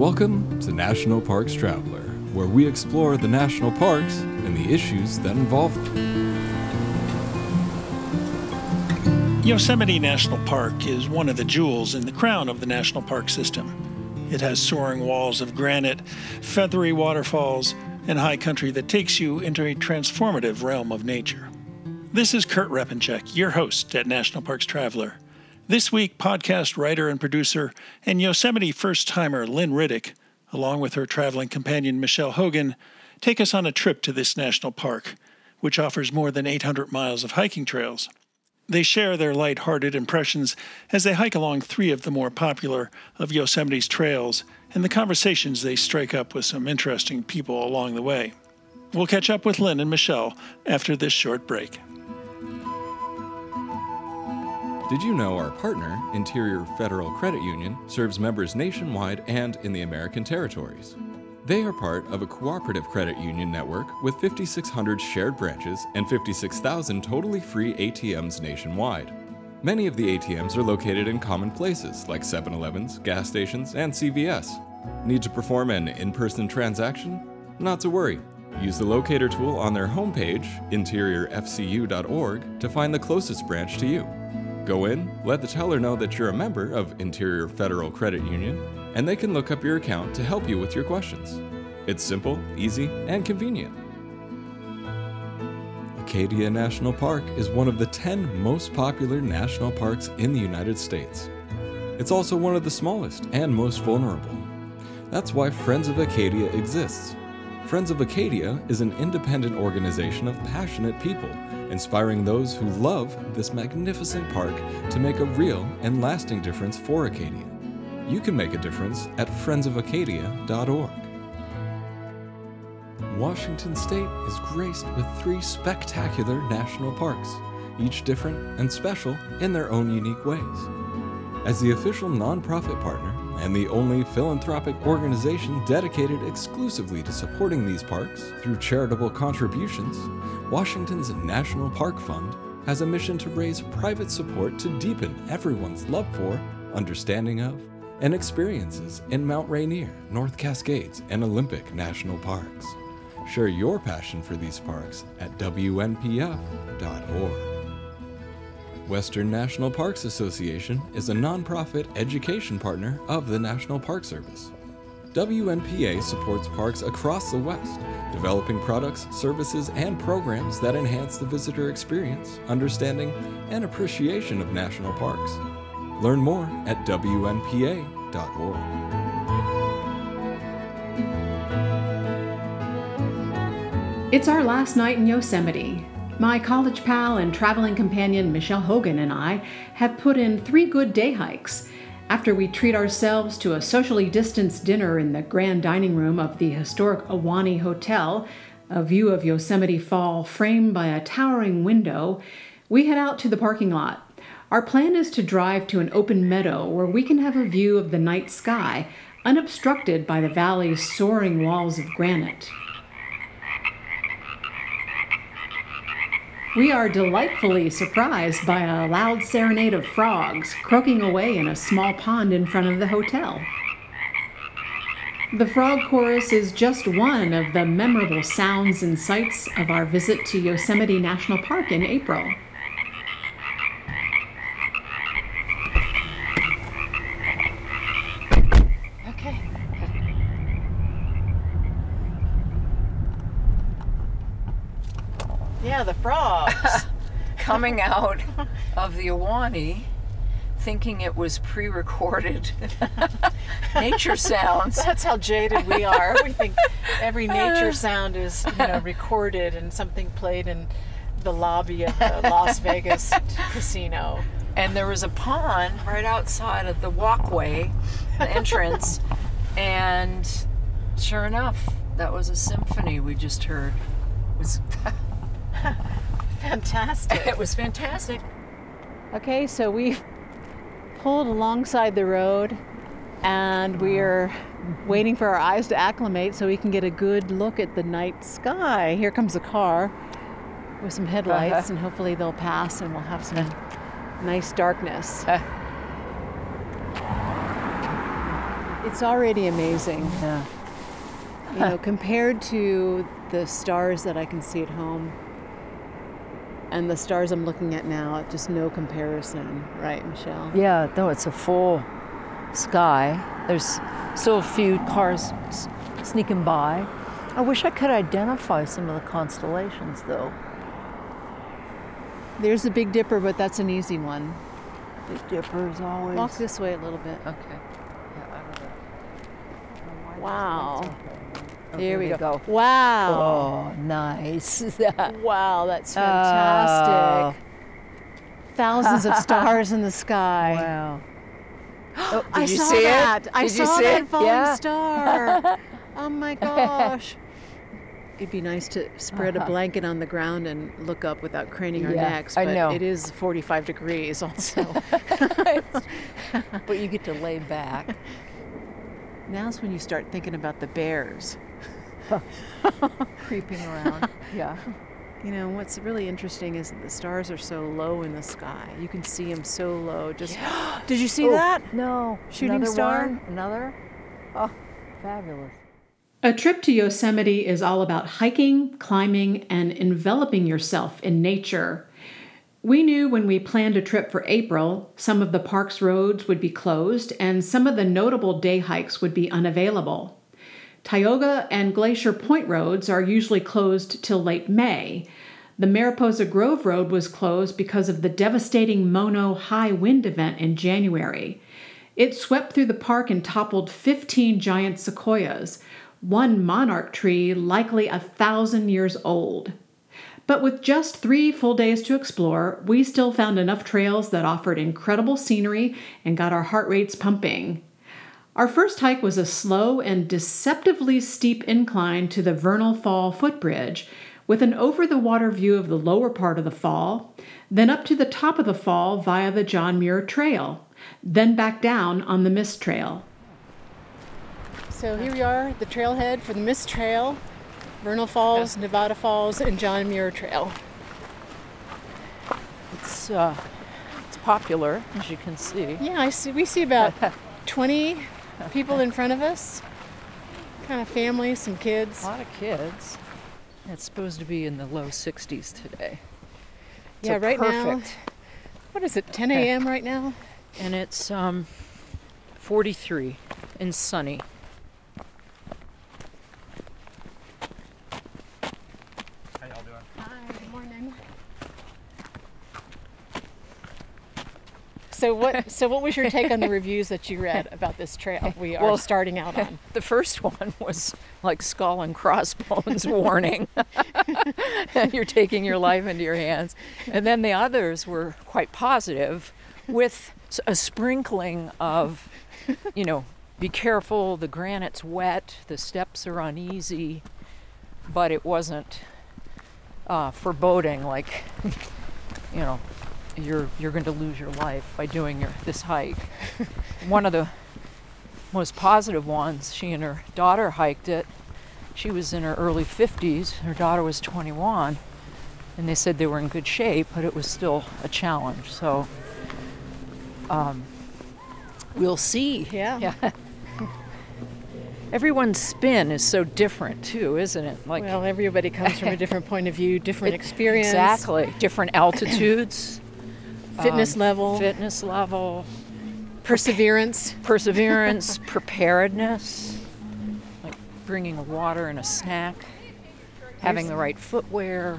Welcome to National Parks Traveler, where we explore the national parks and the issues that involve them. Yosemite National Park is one of the jewels in the crown of the national park system. It has soaring walls of granite, feathery waterfalls, and high country that takes you into a transformative realm of nature. This is Kurt Repanshek, your host at National Parks Traveler. This week, podcast writer and producer and Yosemite first timer Lynn Riddick, along with her traveling companion Michelle Hogan, take us on a trip to this national park, which offers more than 800 miles of hiking trails. They share their light-hearted impressions as they hike along three of the more popular of Yosemite's trails and the conversations they strike up with some interesting people along the way. We'll catch up with Lynn and Michelle after this short break. Did you know our partner, Interior Federal Credit Union, serves members nationwide and in the American territories? They are part of a cooperative credit union network with 5,600 shared branches and 56,000 totally free ATMs nationwide. Many of the ATMs are located in common places like 7 Elevens, gas stations, and CVS. Need to perform an in person transaction? Not to worry. Use the locator tool on their homepage, interiorfcu.org, to find the closest branch to you. Go in, let the teller know that you're a member of Interior Federal Credit Union, and they can look up your account to help you with your questions. It's simple, easy, and convenient. Acadia National Park is one of the 10 most popular national parks in the United States. It's also one of the smallest and most vulnerable. That's why Friends of Acadia exists. Friends of Acadia is an independent organization of passionate people, inspiring those who love this magnificent park to make a real and lasting difference for Acadia. You can make a difference at friendsofacadia.org. Washington State is graced with three spectacular national parks, each different and special in their own unique ways. As the official nonprofit partner and the only philanthropic organization dedicated exclusively to supporting these parks through charitable contributions, Washington's National Park Fund has a mission to raise private support to deepen everyone's love for, understanding of, and experiences in Mount Rainier, North Cascades, and Olympic National Parks. Share your passion for these parks at WNPF.org. Western National Parks Association is a nonprofit education partner of the National Park Service. WNPA supports parks across the West, developing products, services, and programs that enhance the visitor experience, understanding, and appreciation of national parks. Learn more at WNPA.org. It's our last night in Yosemite. My college pal and traveling companion Michelle Hogan and I have put in three good day hikes after we treat ourselves to a socially distanced dinner in the grand dining room of the historic Ahwahnee Hotel, a view of Yosemite Fall framed by a towering window, we head out to the parking lot. Our plan is to drive to an open meadow where we can have a view of the night sky, unobstructed by the valley's soaring walls of granite. We are delightfully surprised by a loud serenade of frogs croaking away in a small pond in front of the hotel. The frog chorus is just one of the memorable sounds and sights of our visit to Yosemite National Park in April. Okay. Yeah, the frogs. Coming out of the Ahwahnee thinking it was pre-recorded nature sounds. That's how jaded we are. We think every nature sound is, you know, recorded and something played in the lobby of the Las Vegas casino. And there was a pond right outside of the walkway, the entrance, and sure enough, that was a symphony we just heard. It was Fantastic. it was fantastic. Okay, so we've pulled alongside the road and we are waiting for our eyes to acclimate so we can get a good look at the night sky. Here comes a car with some headlights, Uh-huh. and hopefully they'll pass and we'll have some nice darkness. It's already amazing. Yeah. You know, compared to the stars that I can see at home and the stars I'm looking at now, just no comparison, right, Michelle? Yeah, no, it's a full sky. There's still a few cars s- sneaking by. I wish I could identify some of the constellations, though. There's the Big Dipper, but that's an easy one. Big Dipper is always. Walk this way a little bit. Okay. Yeah, I don't know. Wow. Okay, Here we they go. Wow. Oh, nice. Wow, that's fantastic. Thousands of stars in the sky. wow. Oh, did I you saw see that. it? I Did you saw see that it? falling yeah. star. oh my gosh. It'd be nice to spread a blanket on the ground and look up without craning our Uh-huh. Yeah, necks, I but know. it is 45 degrees also. but you get to lay back. Now's when you start thinking about the bears. creeping around. Yeah. You know, what's really interesting is that the stars are so low in the sky. You can see them so low. Just Did you see Oh, that? No. Shooting Another star? one? Another? Oh, fabulous. A trip to Yosemite is all about hiking, climbing, and enveloping yourself in nature. We knew when we planned a trip for April, some of the park's roads would be closed and some of the notable day hikes would be unavailable. Tioga and Glacier Point roads are usually closed till late May. The Mariposa Grove Road was closed because of the devastating Mono high wind event in January. It swept through the park and toppled 15 giant sequoias, one monarch tree likely a thousand years old. But with just three full days to explore, we still found enough trails that offered incredible scenery and got our heart rates pumping. Our first hike was a slow and deceptively steep incline to the Vernal Fall footbridge, with an over the water view of the lower part of the fall, then up to the top of the fall via the John Muir Trail, then back down on the Mist Trail. So here we are, the trailhead for the Mist Trail, Vernal Falls, Nevada Falls, and John Muir Trail. It's uh, it's popular, as you can see. Yeah, I see. We see about 20 people in front of us. Kind of family, some kids. A lot of kids. It's supposed to be in the low 60s today. yeah, right now. What is it? 10 a.m. right now. And it's um, 43 and sunny. Hi, good morning. So what? So what was your take on the reviews that you read about this trail we are Well- starting out on? The first one was like skull and crossbones warning. You're taking your life into your hands. And then the others were quite positive with a sprinkling of, you know, be careful, the granite's wet, the steps are uneasy, but it wasn't uh, foreboding like, you know, you're you're going to lose your life by doing your this hike. One of the most positive ones. She and her daughter hiked it. She was in her early 50s. Her daughter was 21. And they said they were in good shape, but it was still a challenge. So um, we'll see. Yeah. Yeah. Everyone's spin is so different, too, isn't it? Like, Well, everybody comes from a different point of view, different experience, exactly. Different altitudes, fitness um, level, fitness level, perseverance. perseverance, preparedness, like bringing a water and a snack, having the right footwear.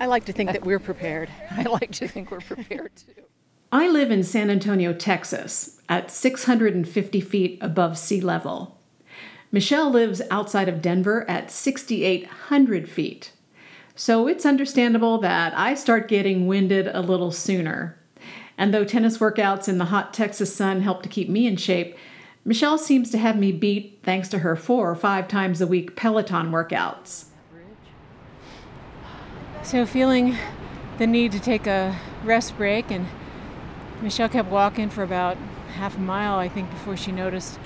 I like to think that we're prepared. I like to think we're prepared too. I live in San Antonio, Texas, at 650 feet above sea level. Michelle lives outside of Denver at 6,800 feet. So it's understandable that I start getting winded a little sooner. And though tennis workouts in the hot Texas sun help to keep me in shape, Michelle seems to have me beat thanks to her four or five times a week Peloton workouts. So, feeling the need to take a rest break, and Michelle kept walking for about half a mile, I think, before she noticed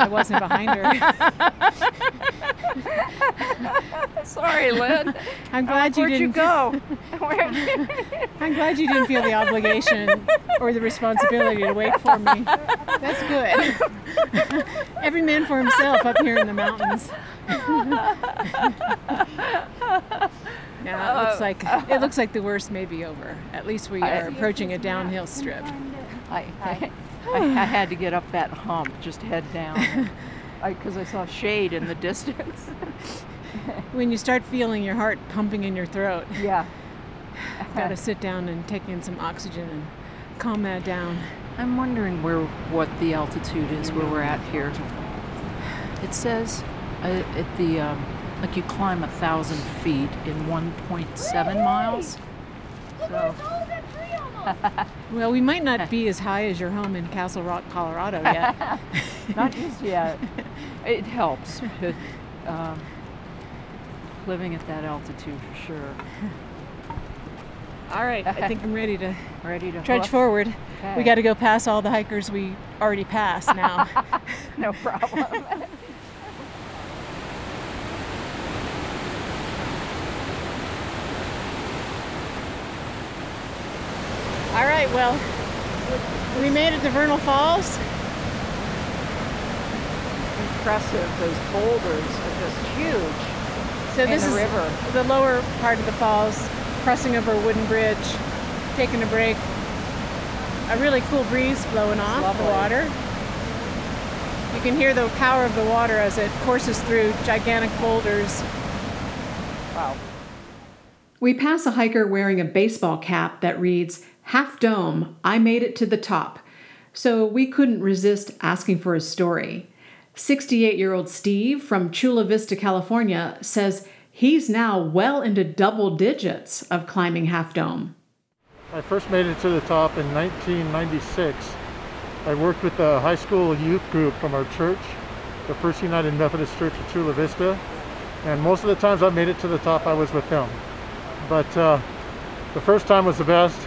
I wasn't behind her. Sorry, Lynn. I'm glad you Where'd didn't you go? I'm glad you didn't feel the obligation or the responsibility to wait for me. That's good. Every man for himself up here in the mountains. now it looks like it looks like the worst may be over. At least we are approaching a downhill strip. I, I, I had to get up that hump, just head down, because I, saw shade in the distance. When you start feeling your heart pumping in your throat, Yeah. got to sit down and take in some oxygen and calm that down. I'm wondering where what the altitude is where we're at here. It says uh, at the um, like you climb a thousand feet in 1.7 miles. So Well, we might not be as high as your home in Castle Rock, Colorado yet. not just yet. It helps. but, um, living at that altitude for sure. All right, I think I'm ready to Ready to trudge hoof? forward. We got to go past all the hikers we already passed now. No problem. All right, well, we made it to Vernal Falls. Impressive. Those boulders are just huge. So And this the is river. the lower part of the falls, crossing over a wooden bridge, taking a break. A really cool breeze blowing off the water. You can hear the power of the water as it courses through gigantic boulders. Wow. We pass a hiker wearing a baseball cap that reads, Half Dome, I made it to the top. So we couldn't resist asking for his story. 68 year old Steve from Chula Vista, California says he's now well into double digits of climbing Half Dome. I first made it to the top in 1996. I worked with the high school youth group from our church, the First United Methodist Church of Chula Vista, and most of the times I made it to the top, I was with them. But uh, the first time was the best.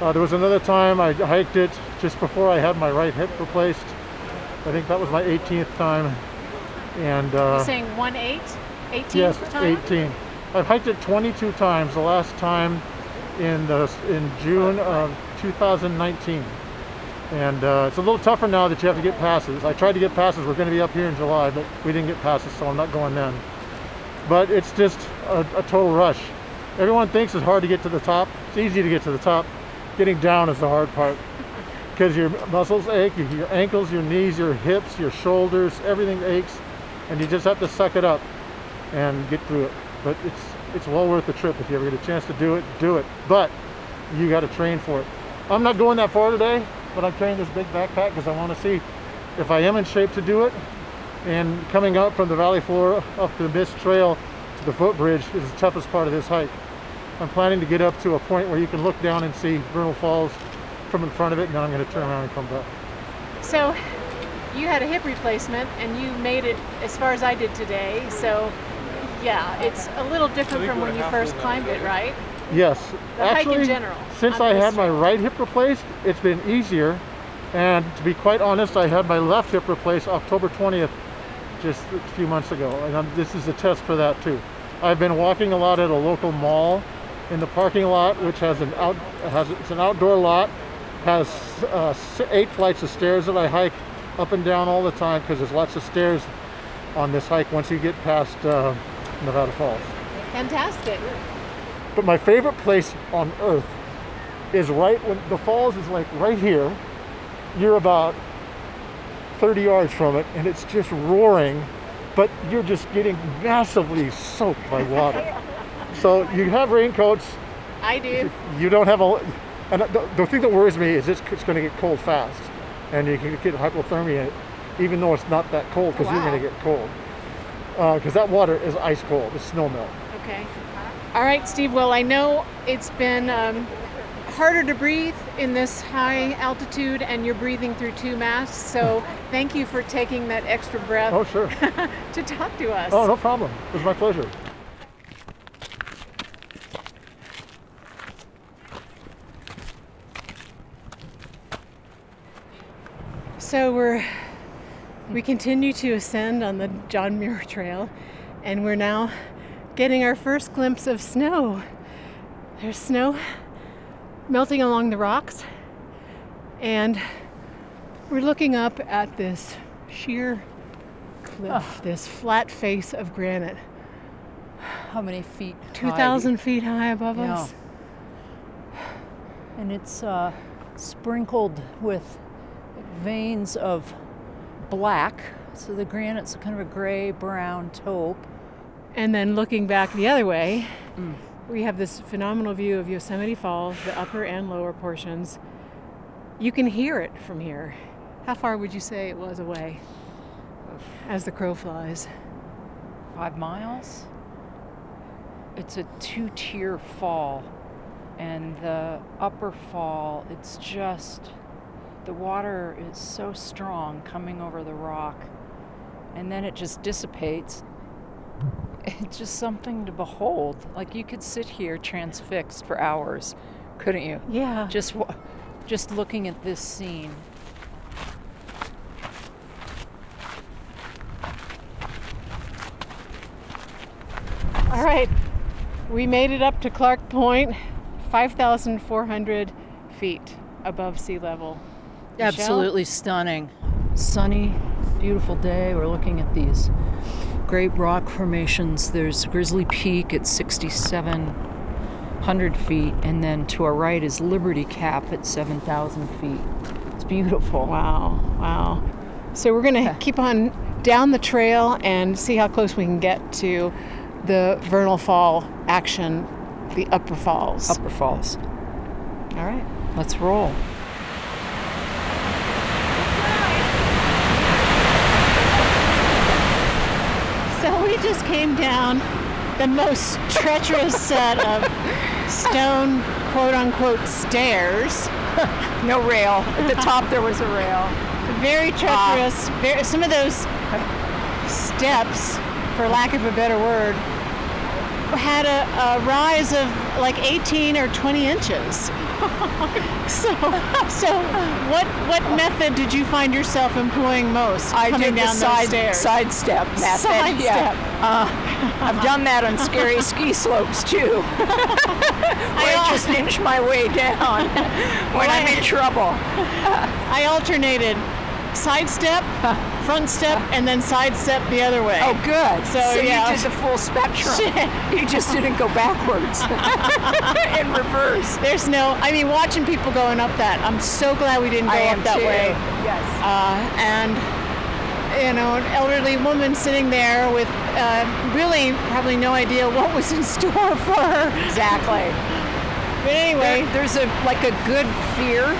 Uh, there was another time I hiked it just before I had my right hip replaced. I think that was my 18th time, and uh, saying 1 8? 18 Yes, 18. I've hiked it 22 times. The last time in the in June of 2019, and uh, it's a little tougher now that you have to get passes. I tried to get passes. We're going to be up here in July, but we didn't get passes, so I'm not going then. But it's just a, a total rush. Everyone thinks it's hard to get to the top. It's easy to get to the top. Getting down is the hard part because your muscles ache, your- ankles, your knees, your hips, your shoulders, everything aches, and you just have to suck it up and get through it. But it's it's well worth the trip if you ever get a chance to do it. Do it, but you got to train for it. I'm not going that far today, but I'm carrying this big backpack because I want to see if I am in shape to do it. And coming up from the valley floor up the Mist Trail to the footbridge is the toughest part of this hike. I'm planning to get up to a point where you can look down and see Vernal Falls from in front of it, and then I'm going to turn around and come back. So you had a hip replacement and you made it as far as I did today. So yeah, it's a little different from when you first climbed it, right? Yes, The hike in actually, general, since I had my right hip replaced, it's been easier. And to be quite honest, I had my left hip replaced October 20th, just a few months ago, and I'm, this is a test for that too. I've been walking a lot at a local mall, in the parking lot, which has an out has it's an outdoor lot, has uh, eight flights of stairs that I hike up and down all the time because there's lots of stairs on this hike once you get past uh, Nevada Falls. Fantastic. But my favorite place on earth is right when the falls is like right here. You're about 30 yards from it and it's just roaring, but you're just getting massively soaked by water. so you have raincoats, I do. you don't have a. And the, the thing that worries me is it's, it's going to get cold fast and you can get hypothermia even though it's not that cold because you're going to get cold. Because that water is ice cold, it's snow melt. Okay. All right, Steve. Well, I know it's been um, harder to breathe in this high altitude, and you're breathing through two masks. So thank you for taking that extra breath Oh, sure. to talk to us. Oh, no problem. It was my pleasure. So we're We continue to ascend on the John Muir Trail, and we're now getting our first glimpse of snow. There's snow melting along the rocks, and we're looking up at this sheer cliff, this flat face of granite, How many feet? 2,000 feet high above Yeah. us. And it's uh, sprinkled with veins of black. So the granite's kind of a gray brown taupe. And then looking back the other way, mm. we have this phenomenal view of Yosemite Falls, the upper and lower portions. You can hear it from here. How far would you say it was away as the crow flies? Five miles. It's a two tier fall. And the upper fall, it's just, the water is so strong coming over the rock. And then it just dissipates. It's just something to behold. Like you could sit here transfixed for hours, couldn't you? Yeah. Just, just looking at this scene. All right. We made it up to Clark Point, 5,400 feet above sea level. Michelle? Absolutely stunning. Sunny, beautiful day. We're looking at these great rock formations. There's Grizzly Peak at 6,700 feet, and then to our right is Liberty Cap at 7,000 feet. It's beautiful. Wow, wow. So we're going to keep on down the trail and see how close we can get to the vernal fall action, the upper falls. Upper Falls. All right. Let's roll. So we just came down the most treacherous set of stone, quote unquote, stairs. No rail. At the top, there was a rail. Very ah. treacherous. Very, some of those steps, for lack of a better word, had a, a rise of like 18 or 20 inches. So, so what what method did you find yourself employing most? I coming did the down those side, stairs? sidestep method. Sidestep. Yeah. Uh, I've done that on scary ski slopes too. I just inch my way down when I'm in trouble. I alternated sidestep, front step, and then side step the other way. Oh, good. So, So, yeah. you did the full spectrum. you just didn't go backwards in reverse. There's no, I mean, watching people going up that, I'm so glad we didn't go I up am that too. way. Yes. Uh, and, you know, an elderly woman sitting there with uh, really probably no idea what was in store for her. Exactly. But anyway, There- there's a like a good fear.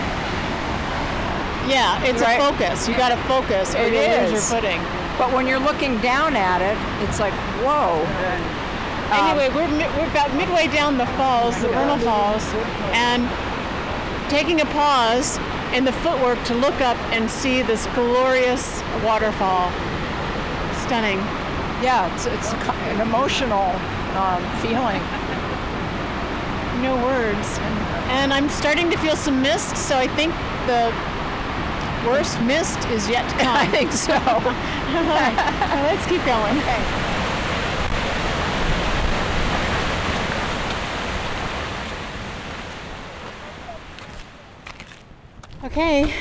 Yeah, it's Right. a focus. You got to focus or It you'll lose your footing. But when you're looking down at it, it's like, whoa. Anyway, we're, we're about midway down the falls, the vernal falls, and taking a pause in the footwork to look up and see this glorious waterfall. Stunning. Yeah, it's, it's an emotional um, feeling. No words. And I'm starting to feel some mist, so I think the worst mist is yet to come. I think so. All right, now let's keep going. Okay,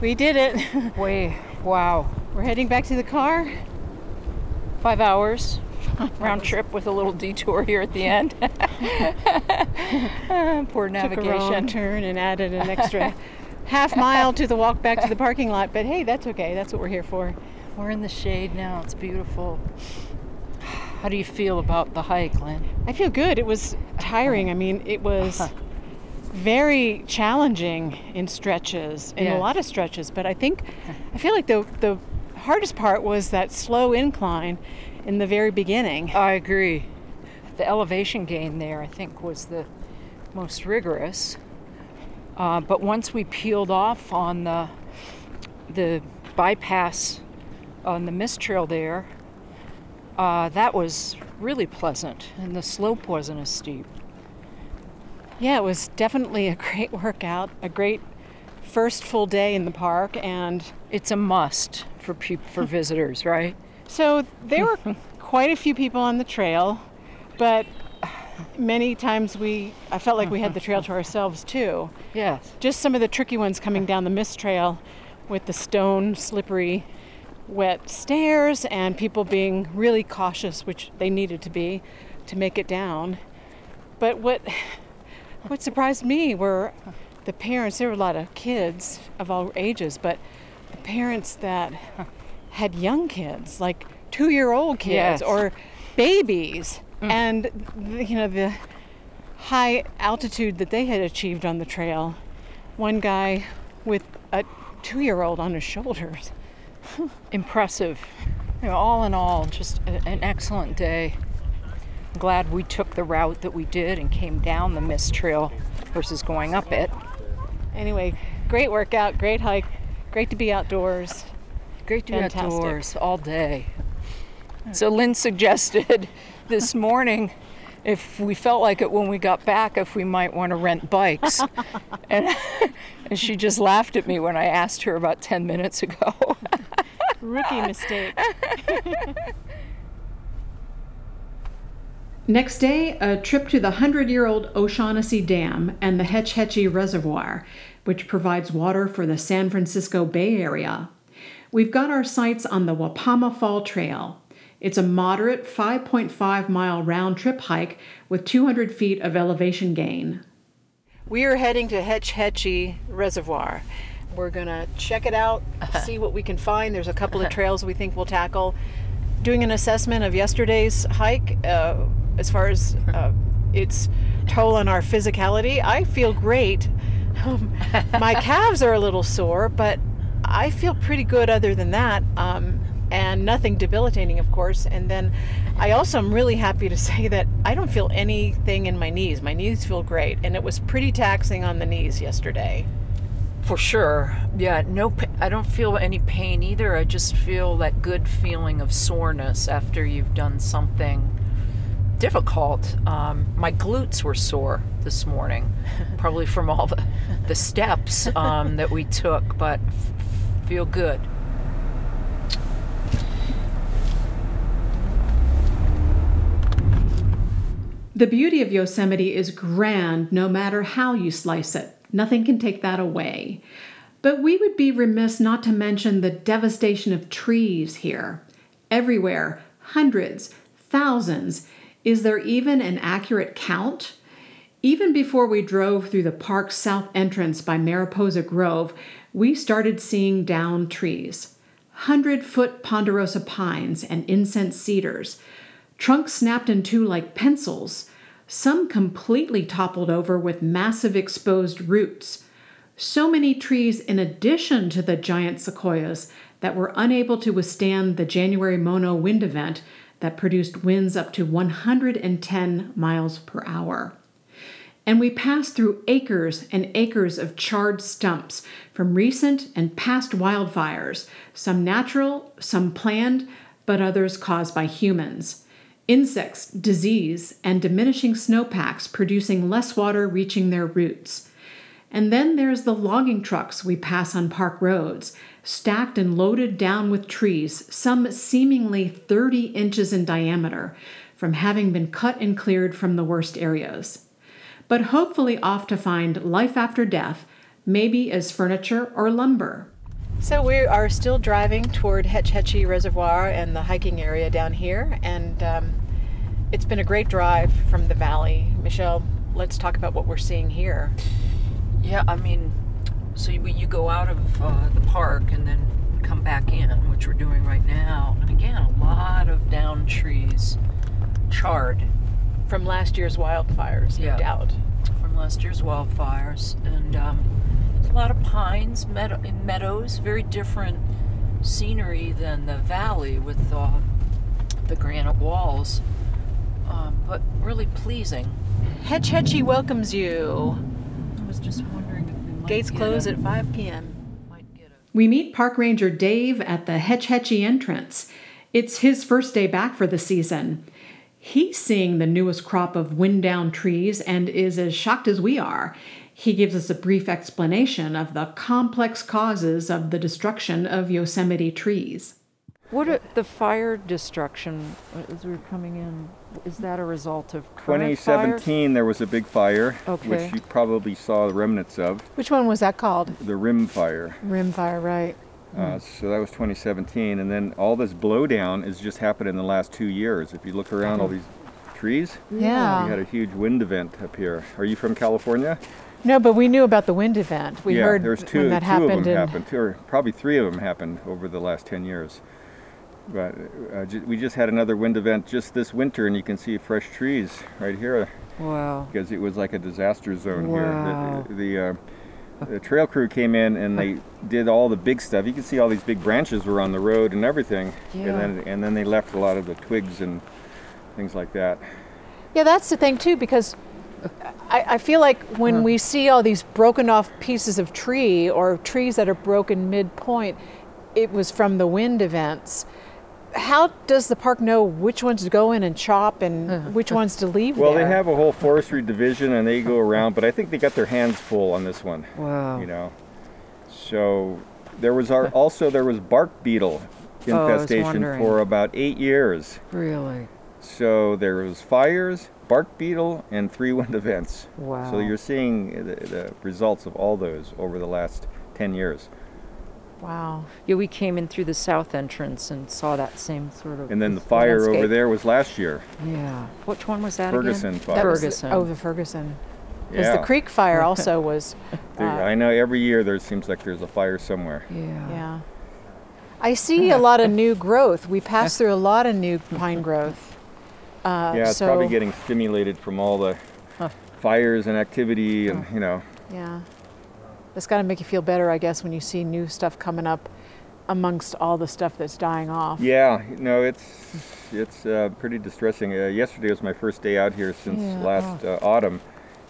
we did it. Way, wow. We're heading back to the car. Five hours round trip with a little detour here at the end. Uh, poor Took a wrong navigation. turn and added an extra half mile to the walk back to the parking lot. But hey, that's okay. That's what we're here for. We're in the shade now. It's beautiful. How do you feel about the hike, Lynn? I feel good. It was tiring. I uh-huh. mean, it was uh-huh. very challenging in stretches, in Yeah. a lot of stretches. But I think I feel like the the hardest part was that slow incline in the very beginning. I agree. The elevation gain there, I think, was the most rigorous. Uh, but once we peeled off on the the bypass on the mist trail there, uh, that was really pleasant, and the slope wasn't as steep. Yeah, it was definitely a great workout, a great first full day in the park, and It's a must for peop for visitors, right? so there were quite a few people on the trail, but many times we I felt like we had the trail to ourselves too. Yes. Just some of the tricky ones coming down the mist trail with the stone, slippery, wet stairs, and people being really cautious, which they needed to be, to make it down. But what what surprised me were the parents. There were a lot of kids of all ages, but the parents that had young kids, like two-year-old kids Yes. or babies, Mm. and the- you know the high altitude that they had achieved on the trail. One guy with a two-year-old on his shoulders. Impressive. You know, all in all, just a- an excellent day. I'm glad we took the route that we did and came down the mist trail versus going up it. Anyway, great workout, great hike, great to be outdoors. Great to be Fantastic. outdoors all day. So Lynn suggested this morning if we felt like it when we got back, if we might want to rent bikes. and, and she just laughed at me when I asked her about 10 minutes ago. Rookie mistake. Next day, a trip to the 100 year old O'Shaughnessy Dam and the Hetch Hetchy Reservoir, which provides water for the San Francisco Bay Area. We've got our sights on the Wapama Fall Trail. It's a moderate 5.5 mile round trip hike with 200 feet of elevation gain. We are heading to Hetch Hetchy Reservoir. We're gonna check it out, see what we can find. There's a couple of trails we think we'll tackle. Doing an assessment of yesterday's hike uh, as far as uh, its toll on our physicality. I feel great. Um, my calves are a little sore, but I feel pretty good other than that. Um, and nothing debilitating, of course. And then I also am really happy to say that I don't feel anything in my knees. My knees feel great, and it was pretty taxing on the knees yesterday. For sure. Yeah, no I don't feel any pain either. I just feel that good feeling of soreness after you've done something difficult. Um, my glutes were sore this morning, probably from all the, the steps um, that we took, but f- feel good. The beauty of Yosemite is grand no matter how you slice it. Nothing can take that away. But we would be remiss not to mention the devastation of trees here. Everywhere, hundreds, thousands. Is there even an accurate count? Even before we drove through the park's south entrance by Mariposa Grove, we started seeing downed trees. Hundred foot ponderosa pines and incense cedars, trunks snapped in two like pencils, some completely toppled over with massive exposed roots. So many trees, in addition to the giant sequoias, that were unable to withstand the January Mono wind event that produced winds up to 110 miles per hour. And we passed through acres and acres of charred stumps from recent and past wildfires, some natural, some planned, but others caused by humans. Insects, disease, and diminishing snowpacks producing less water reaching their roots. And then there's the logging trucks we pass on park roads, stacked and loaded down with trees, some seemingly 30 inches in diameter, from having been cut and cleared from the worst areas. But hopefully off to find life after death, maybe as furniture or lumber. So we are still driving toward Hetch Hetchy Reservoir and the hiking area down here, and um, it's been a great drive from the valley. Michelle, let's talk about what we're seeing here. Yeah, I mean, so you, you go out of uh, the park and then come back in, which we're doing right now. And again, a lot of down trees, charred From last year's wildfires, Yeah. no doubt. from last year's wildfires, and um, a lot of pines, meadow, meadows, very different scenery than the valley with uh, the granite walls, um, but really pleasing. Hetch Hetchy welcomes you. I was just wondering if we might Gates get close a, at 5 p.m. might get a We meet Park Ranger Dave at the Hetch Hetchy entrance. It's his first day back for the season. He's seeing the newest crop of wind down trees and is as shocked as we are. He gives us a brief explanation of the complex causes of the destruction of Yosemite trees. What are, the fire destruction uh, as we're coming in? Is that a result of current fires? 2017, there was a big fire, Okay. which you probably saw the remnants of, Which one was that called? the Rim Fire. Rim fire, right? Uh, so that was 2017, and then all this blowdown has just happened in the last two years. If you look around all these trees, Yeah. we had a huge wind event up here. Are you from California? No, but we knew about the wind event. We yeah, heard there's two, when that two happened. of them in- happened, two, or probably three of them happened over the last 10 years. But uh, ju- we just had another wind event just this winter, and you can see fresh trees right here Wow. because it was like a disaster zone Wow. here. The, the, uh, the trail crew came in and they did all the big stuff. You can see all these big branches were on the road and everything, Yeah. and then and then they left a lot of the twigs and things like that. Yeah, that's the thing too, because I, I feel like when we see all these broken off pieces of tree or trees that are broken midpoint, it was from the wind events. How does the park know which ones to go in and chop and which ones to leave Well, there? they have a whole forestry division and they go around, but I think they got their hands full on this one. Wow. You know, so there was our, also there was bark beetle Oh, I was infestation wondering. for about eight years. Really? So there was fires, bark beetle, and three wind events. Wow. So you're seeing the, the results of all those over the last 10 years. wow. Yeah, we came in through the south entrance and saw that same sort of. And then the fire over there was last year. Yeah. Which one was that Ferguson again? fire. That was the- Ferguson. oh, the Ferguson. Because Yeah. the Creek fire also was. Uh, I know every year there seems like there's a fire somewhere. Yeah. Yeah. I see a lot of new growth. We passed through a lot of new pine growth. Uh, yeah, it's so, probably getting stimulated from all the fires and activity and, you know. Yeah. It's got to make you feel better, I guess, when you see new stuff coming up amongst all the stuff that's dying off. Yeah, no, it's it's uh, pretty distressing. Uh, yesterday was my first day out here since Yeah, last uh, autumn,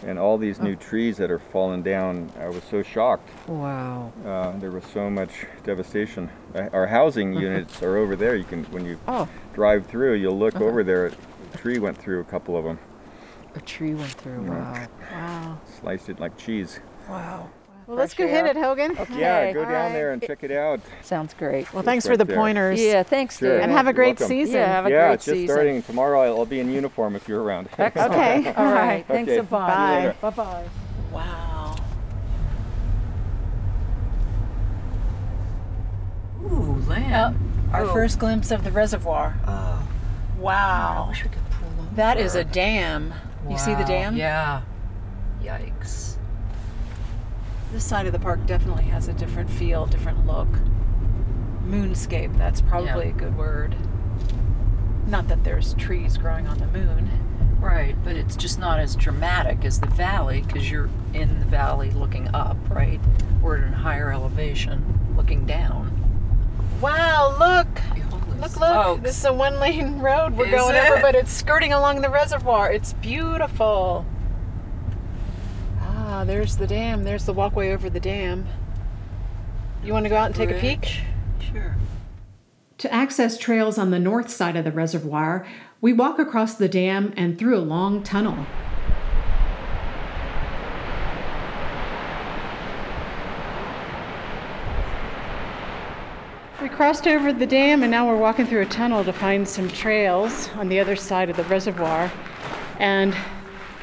and all these new trees that are falling down. I was so shocked. Wow. Uh, there was so much devastation. Uh, Our housing units are over there. You can, when you Oh, drive through, you'll look over there. A tree went through a couple of them, a tree went through. Wow. Wow. sliced it like cheese. Wow. Well, let's go Fresh hit it, Hogan. Yeah, Okay. go down there and check it out. Sounds great. Well, It's thanks for right the there. pointers. Yeah, thanks, Sure. David. And have a great season. Yeah, have a yeah, great it's just starting tomorrow. I'll, I'll be in uniform if you're around. Excellent. Okay. All right. Thanks Okay. a bunch. Bye. Bye bye. Wow. Ooh, land. Our Oh. first glimpse of the reservoir. Oh, Wow. I That is a dam. You see the dam? Yeah. Yikes. This side of the park definitely has a different feel, different look. Moonscape, that's probably Yeah. a good word. Not that there's trees growing on the moon. Right, but it's just not as dramatic as the valley because you're in the valley looking up, right? We're at a higher elevation looking down. Wow, look! Holy Look, look! smokes. This is a one lane road we're Is going over, but it's skirting along the reservoir. It's beautiful. Ah, there's the dam. There's the walkway over the dam. You want to go out and take a peek? Sure. To access trails on the north side of the reservoir, we walk across the dam and through a long tunnel. Crossed over the dam and now we're walking through a tunnel to find some trails on the other side of the reservoir. And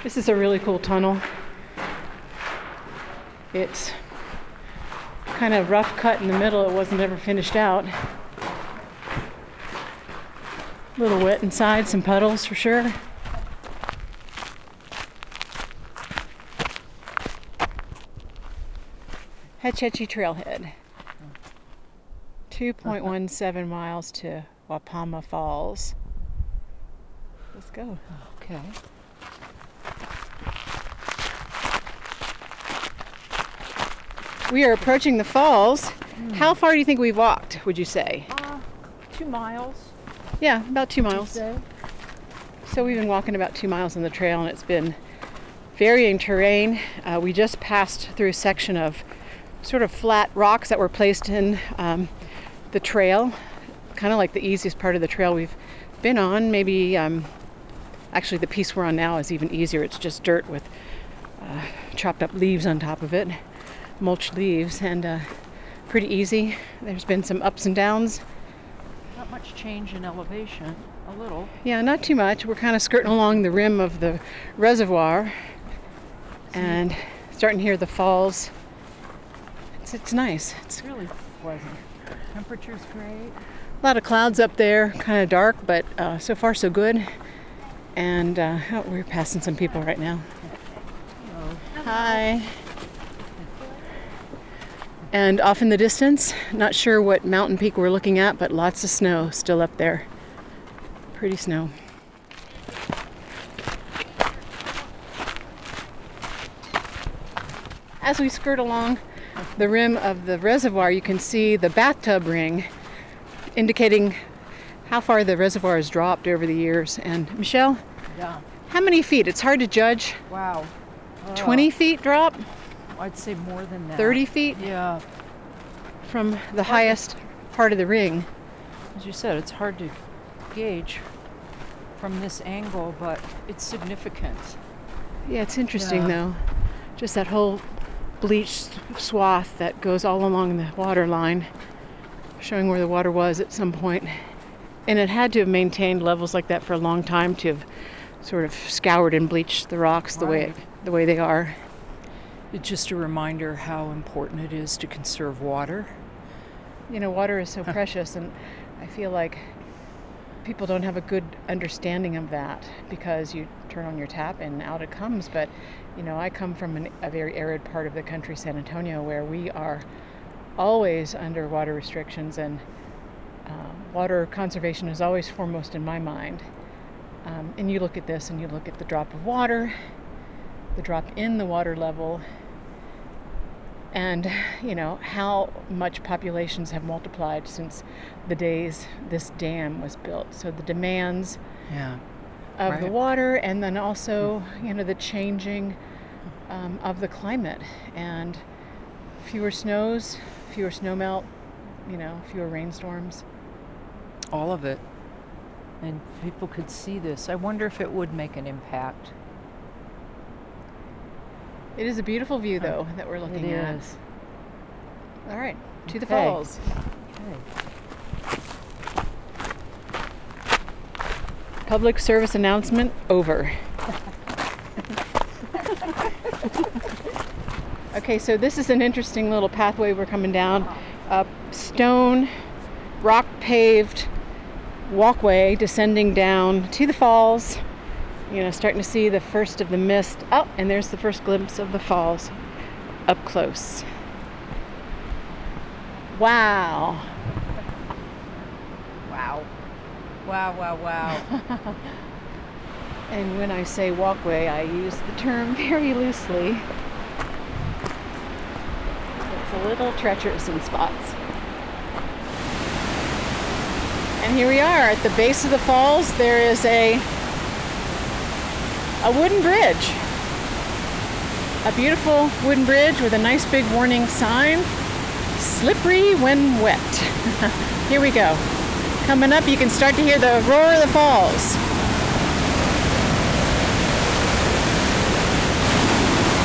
this is a really cool tunnel. It's kind of rough cut in the middle, it wasn't ever finished out. A little wet inside, some puddles for sure. Hetch Hetchy Trailhead. 2.17 miles to Wapama Falls. Let's go. Okay. We are approaching the falls. How far do you think we've walked, would you say? Two miles. Yeah, about two miles. So we've been walking about two miles on the trail, and it's been varying terrain. Uh, we just passed through a section of sort of flat rocks that were placed in um, the trail, kind of like the easiest part of the trail we've been on. Maybe um, Actually, the piece we're on now is even easier. It's just dirt with uh, chopped up leaves on top of it, mulch leaves, and uh, pretty easy. There's been some ups and downs. Not much change in elevation, a little. Yeah, not too much. We're kind of skirting along the rim of the reservoir and starting to hear the falls. It's, it's nice. It's It's really pleasant. Temperature's great. a lot of clouds up there, kind of dark, but uh, so far so good. And uh, oh, we're passing some people right now. Hi. And off in the distance, not sure what mountain peak we're looking at, but lots of snow still up there. Pretty snow. As we skirt along the rim of the reservoir, you can see the bathtub ring indicating how far the reservoir has dropped over the years. And Michelle, Yeah. how many feet? It's hard to judge. Wow. 20 uh, feet drop? I'd say more than that. 30 feet Yeah. from the highest part of the ring. As you said, it's hard to gauge from this angle, but it's significant. Yeah, it's interesting Yeah. though. Just that whole bleached swath that goes all along the water line, showing where the water was at some point. And it had to have maintained levels like that for a long time to have sort of scoured and bleached the rocks the way Right. the way they are. It's just a reminder how important it is to conserve water. You know, water is so precious, and I feel like people don't have a good understanding of that because you turn on your tap and out it comes. But, you know, I come from an, a very arid part of the country, San Antonio, where we are always under water restrictions, and um, water conservation is always foremost in my mind. Um, and you look at this and you look at the drop of water, the drop in the water level, and you know how much populations have multiplied since the days this dam was built so the demands Yeah. Of the water and then also you know the changing um, of the climate and fewer snows fewer snowmelt, you know fewer rainstorms All of it. And people could see this. I wonder if it would make an impact. it is a beautiful view though that we're looking It at is. all right to the Okay. falls Okay. Public service announcement over. okay, so this is an interesting little pathway we're coming down. A stone, rock paved walkway descending down to the falls. You know, starting to see the first of the mist. Oh, and there's the first glimpse of the falls up close. Wow. Wow. Wow, wow, wow. And when I say walkway, I use the term very loosely. It's a little treacherous in spots. And here we are at the base of the falls. There is a a wooden bridge. A beautiful wooden bridge with a nice big warning sign. Slippery when wet. here we go. Coming up, you can start to hear the roar of the falls.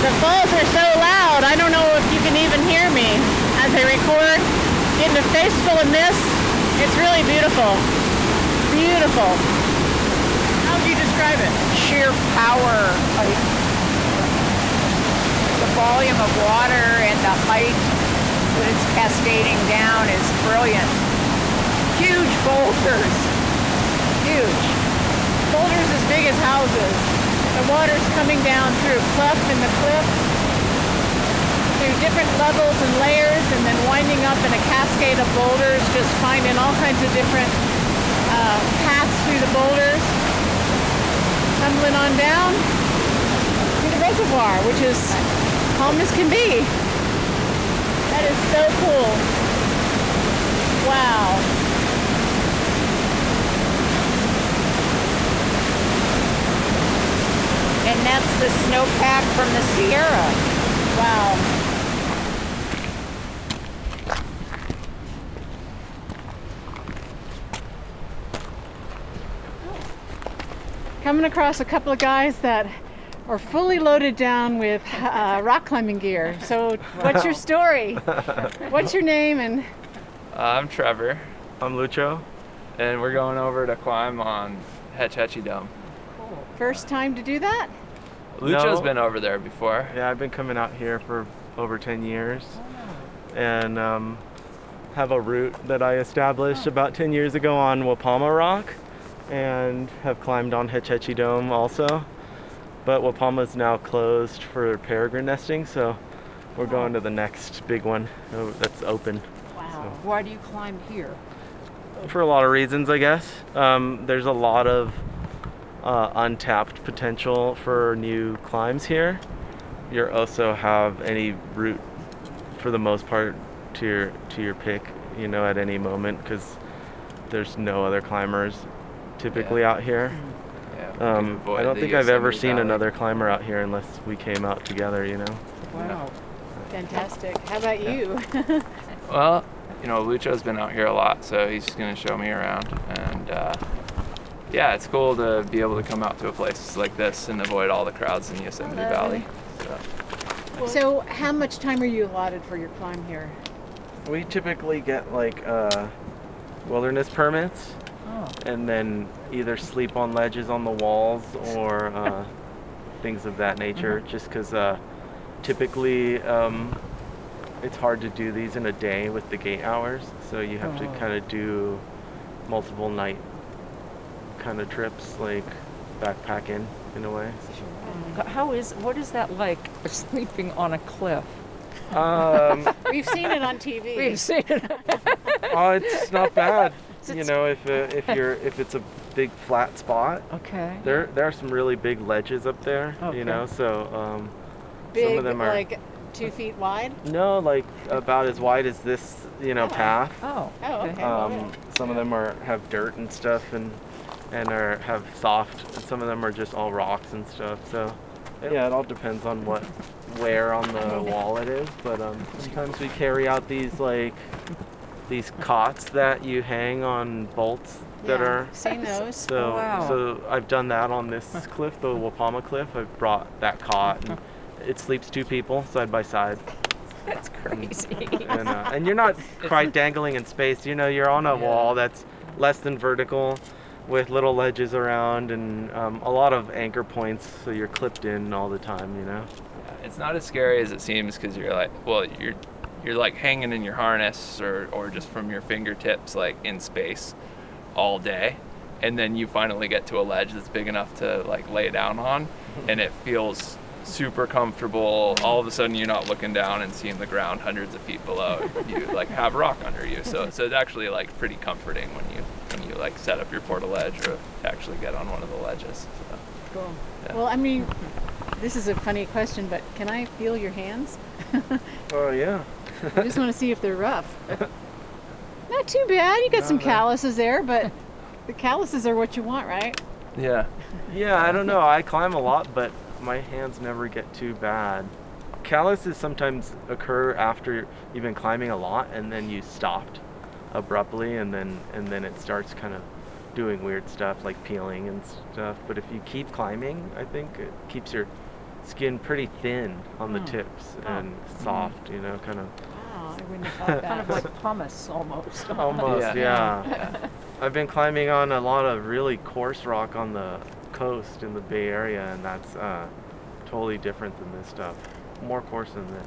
The falls are so loud, I don't know if you can even hear me as I record. Getting a face full of mist. It's really beautiful. Beautiful. How would you describe it? sheer power, like the volume of water and the height that it's cascading down is brilliant. Huge boulders, huge. Boulders as big as houses. The water's coming down through a cleft in the cliff, through different levels and layers, and then winding up in a cascade of boulders, just finding all kinds of different uh, paths through the boulders. Tumbling on down to the reservoir, which is calm as can be. That is so cool. Wow. And that's the snowpack from the Sierra. Wow. Coming coming across a couple of guys that are fully loaded down with uh, rock climbing gear. So, what's your story? What's your name and Uh, I'm Trevor. I'm Lucho, and we're going over to climb on Hetch Hetchy Dome. first time to do that? Lucho's No. been over there before. Yeah, I've been coming out here for over 10 years and um, have a route that I established about 10 years ago on Wapama Rock and have climbed on Hetch Hetchy Dome also. But Wapama's now closed for peregrine nesting, so we're going to the next big one uh, that's open. Wow. Why do you climb here? for a lot of reasons, I guess. Um, there's a lot of uh, untapped potential for new climbs here. You also have any route, for the most part, to your to your pick. You know, at any moment, because there's no other climbers typically out here. Yeah, Um, I don't think I've ever seen Valley. another climber out here unless we came out together. You know. Wow. Fantastic. How about you? Well, you know, Lucho's been out here a lot, so he's going to show me around. And uh, yeah, it's cool to be able to come out to a place like this and avoid all the crowds in Yosemite Valley. So, so, how much time are you allotted for your climb here? We typically get like uh, wilderness permits, and then either sleep on ledges on the walls or uh, things of that nature. Just because uh, typically um, it's hard to do these in a day with the gate hours, so you have to kind of do multiple night kind of trips, like backpacking in a way. How is what is that like sleeping on a cliff? Um, We've seen it on TV. We've seen it. oh, it's not bad. You know, if uh, if you're if it's a big flat spot, Okay. there there are some really big ledges up there. Okay. You know, so um, Big, some of them are like two feet wide. no like about as wide as this you know path. Oh. Oh, okay. Um, some of them are have dirt and stuff and and are have soft. And some of them are just all rocks and stuff. So yeah, it all depends on what where on the wall it is. But um, sometimes we carry out these like these cots that you hang on bolts that Yeah, are seen those. so Wow. so I've done that on this cliff, the Wapama cliff. I've brought that cot and it sleeps two people side by side. That's crazy. And, uh, and you're not quite dangling in space. You know, you're on a wall that's less than vertical with little ledges around and um, a lot of anchor points, so you're clipped in all the time, you know? it's not as scary as it seems because you're like, well, you're you're like hanging in your harness or, or just from your fingertips like in space all day and then you finally get to a ledge that's big enough to like lay down on and it feels super comfortable. All of a sudden you're not looking down and seeing the ground hundreds of feet below you like have rock under you. So so it's actually like pretty comforting when you like set up your portaledge or actually get on one of the ledges so, Cool. yeah. Well, I mean, this is a funny question, but can I feel your hands? Oh, yeah. I just want to see if they're rough. Not too bad. You got some calluses there, but the calluses are what you want, right? yeah Yeah, I don't know. I climb a lot, but my hands never get too bad. Calluses sometimes occur after you've been climbing a lot and then you stopped abruptly and then and then it starts kind of doing weird stuff like peeling and stuff. But if you keep climbing, I think it keeps your skin pretty thin on the Oh. tips Oh. and soft, you know, kind of Wow, I wouldn't have thought kind of like pumice almost. Almost, Yeah. yeah. I've been climbing on a lot of really coarse rock on the coast in the Bay Area, and that's uh, totally different than this stuff. More coarse than this.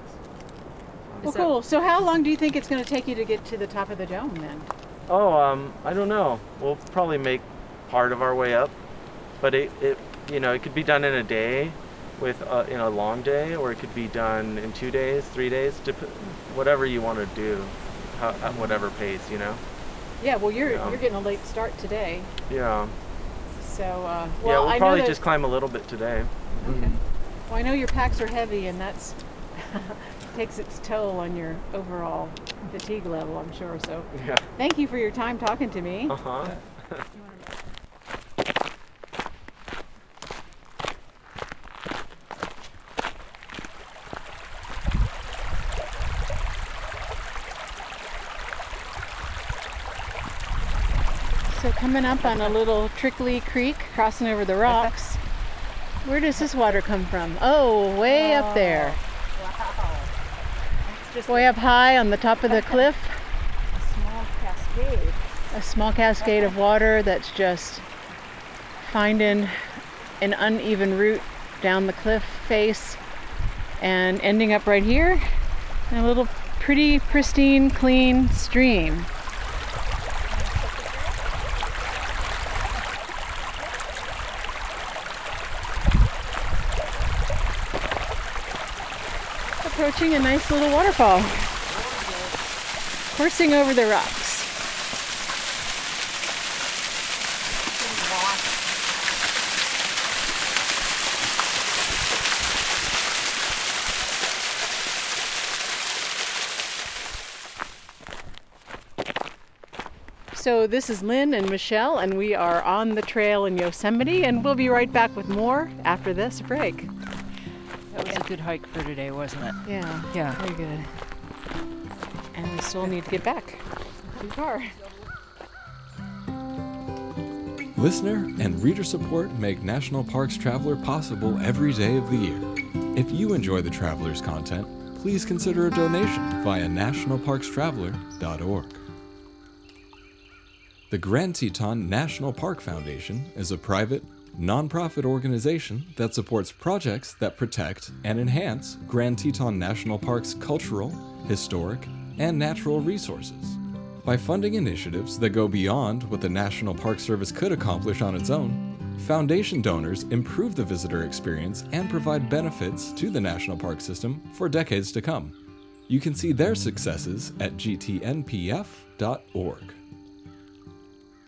Well, cool. So, how long do you think it's going to take you to get to the top of the dome then? Oh, um, I don't know. We'll probably make part of our way up, but it, it you know, it could be done in a day, with uh, in a long day, or it could be done in two days, three days, dep- whatever you want to do, how, at whatever pace, you know. Yeah. Well, you're Yeah. you're getting a late start today, Yeah. so uh, yeah, well, we'll I know probably that, just climb a little bit today. Okay. Well, I know your packs are heavy, and that's takes its toll on your overall fatigue level. I'm sure. So, Yeah. thank you for your time talking to me. Uh huh. So coming up on a little trickly creek, crossing over the rocks. Where does this water come from? Oh, way up there. Just Way up high on the top of the cliff. a small cascade. A small cascade of water that's just finding an uneven route down the cliff face and ending up right here in a little pretty pristine clean stream. Approaching a nice little waterfall. Coursing over the rocks. So this is Lynn and Michelle, and we are on the trail in Yosemite, and we'll be right back with more after this break. That was a good hike for today, wasn't it? Yeah, Yeah. very good. And we still need to get back to the car. Listener and reader support make National Parks Traveler possible every day of the year. If you enjoy the Traveler's content, please consider a donation via nationalparkstraveler.org. The Grand Teton National Park Foundation is a private, nonprofit organization that supports projects that protect and enhance Grand Teton National Park's cultural, historic, and natural resources. By funding initiatives that go beyond what the National Park Service could accomplish on its own, Foundation donors improve the visitor experience and provide benefits to the National Park System for decades to come. You can see their successes at gtnpf.org.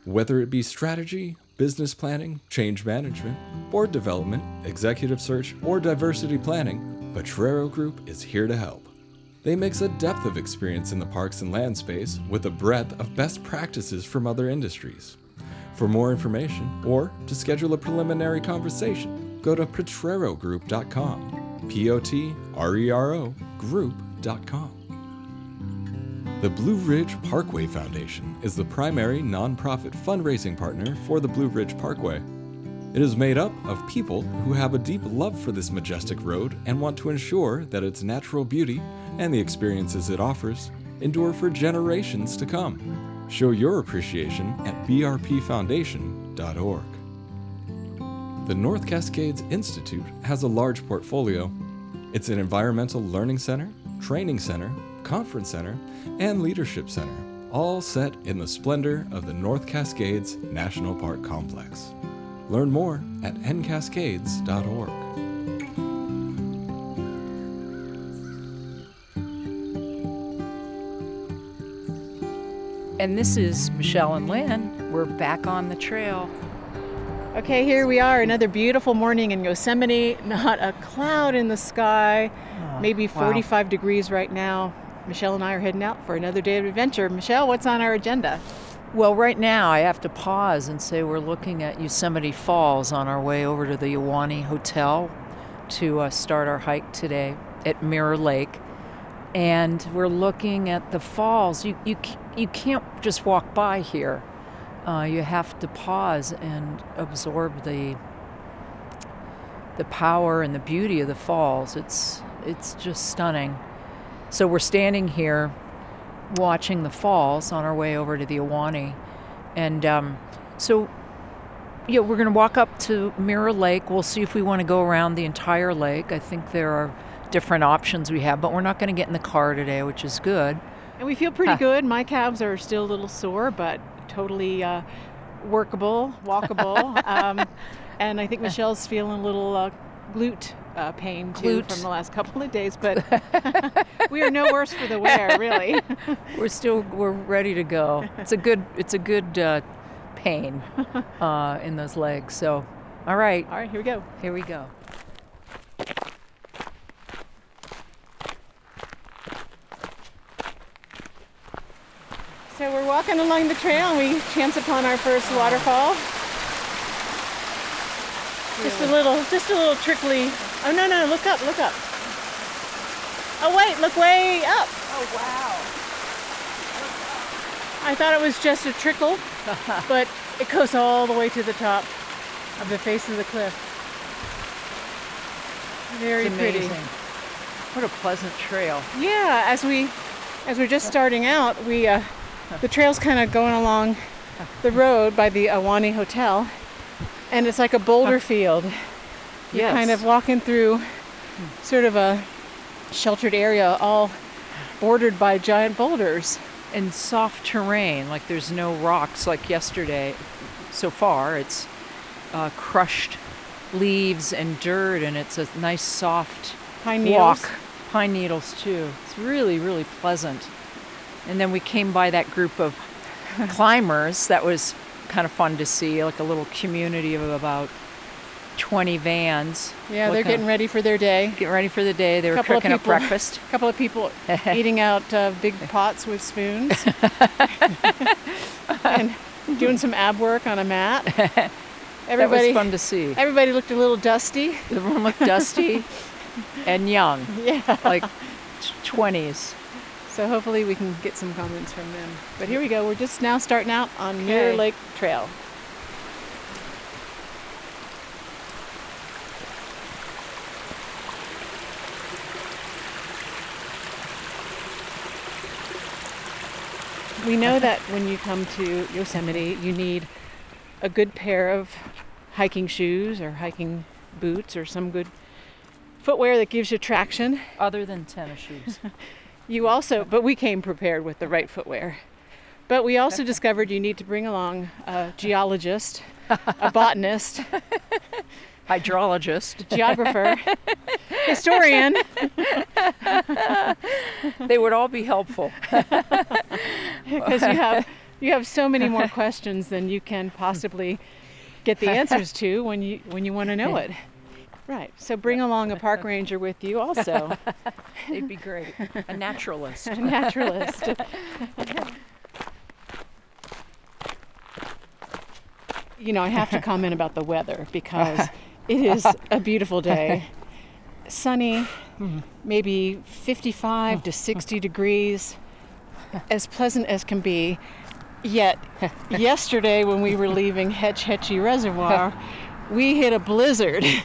Whether it be strategy, business planning, change management, board development, executive search, or diversity planning, Potrero Group is here to help. They mix a depth of experience in the parks and land space with a breadth of best practices from other industries. For more information or to schedule a preliminary conversation, go to potrerogroup.com. P O T R E R O group.com. The Blue Ridge Parkway Foundation is the primary nonprofit fundraising partner for the Blue Ridge Parkway. It is made up of people who have a deep love for this majestic road and want to ensure that its natural beauty and the experiences it offers endure for generations to come. Show your appreciation at brpfoundation.org. The North Cascades Institute has a large portfolio. It's an environmental learning center, training center, conference center, and leadership center, all set in the splendor of the North Cascades National Park Complex. Learn more at ncascades.org. And this is Michelle and Lynn. We're back on the trail. Okay, here we are, another beautiful morning in Yosemite. Not a cloud in the sky, maybe wow. 45 degrees right now. Michelle and I are heading out for another day of adventure. Michelle, what's on our agenda? Well, right now I have to pause and say we're looking at Yosemite Falls on our way over to the Ahwahnee Hotel to uh, start our hike today at Mirror Lake. And we're looking at the falls. You, you, you can't just walk by here. Uh, you have to pause and absorb the the power and the beauty of the falls. It's it's just stunning. So we're standing here watching the falls on our way over to the Ahwahnee. And um, so, yeah, we're going to walk up to Mirror Lake. We'll see if we want to go around the entire lake. I think there are different options we have, but we're not going to get in the car today, which is good. And we feel pretty Huh. good. My calves are still a little sore, but totally uh, workable, walkable. um, and I think Michelle's feeling a little uh, glute uh, pain too Glute. from the last couple of days, but we are no worse for the wear, really. We're still we're ready to go. It's a good it's a good uh, pain uh, in those legs. So, all right, All right, here we go. here we go. So we're walking along the trail and we chance upon our first waterfall. Just a little, just a little trickly. Oh no, no, look up, look up. Oh wait, look way up. Oh wow! I thought it was just a trickle, but It goes all the way to the top of the face of the cliff. Very It's pretty. What a pleasant trail. Yeah, as we as we're just starting out, we uh, the trail's kind of going along the road by the Ahwahnee Hotel, and it's like a boulder field. You're kind of walking through sort of a sheltered area, all bordered by giant boulders. And soft terrain, like there's no rocks like yesterday. So far, it's uh, crushed leaves and dirt, and it's a nice soft Pine walk. needles. Pine needles too. It's really, really pleasant. And then we came by that group of climbers. That was kind of fun to see, like a little community of about 20 vans. Yeah, they're getting ready for their day. getting ready for the day. They were Couple of cooking up breakfast. A couple of people eating out uh, big pots with spoons and doing some ab work on a mat. that Everybody, was fun to see. everybody looked a little dusty. Everyone looked dusty and young, Yeah. like t- 20s. So hopefully we can get some comments from them. But here we go. We're just now starting out on Mirror Lake Trail. We know that when you come to Yosemite, you need a good pair of hiking shoes or hiking boots or some good footwear that gives you traction. Other than tennis shoes. You also, but we came prepared with the right footwear. But we also discovered you need to bring along a geologist, a botanist, Hydrologist. geographer, historian. They would all be helpful. because you have you have so many more questions than you can possibly get the answers to when you when you want to know it. Right. So bring along a park ranger with you also, They'd be great. A naturalist. a naturalist. you know, I have to comment about the weather because it is a beautiful day. Sunny, hmm. maybe 55 to hmm. 60 degrees, as pleasant as can be. Yet, yesterday when we were leaving Hetch Hetchy Reservoir, we hit a blizzard.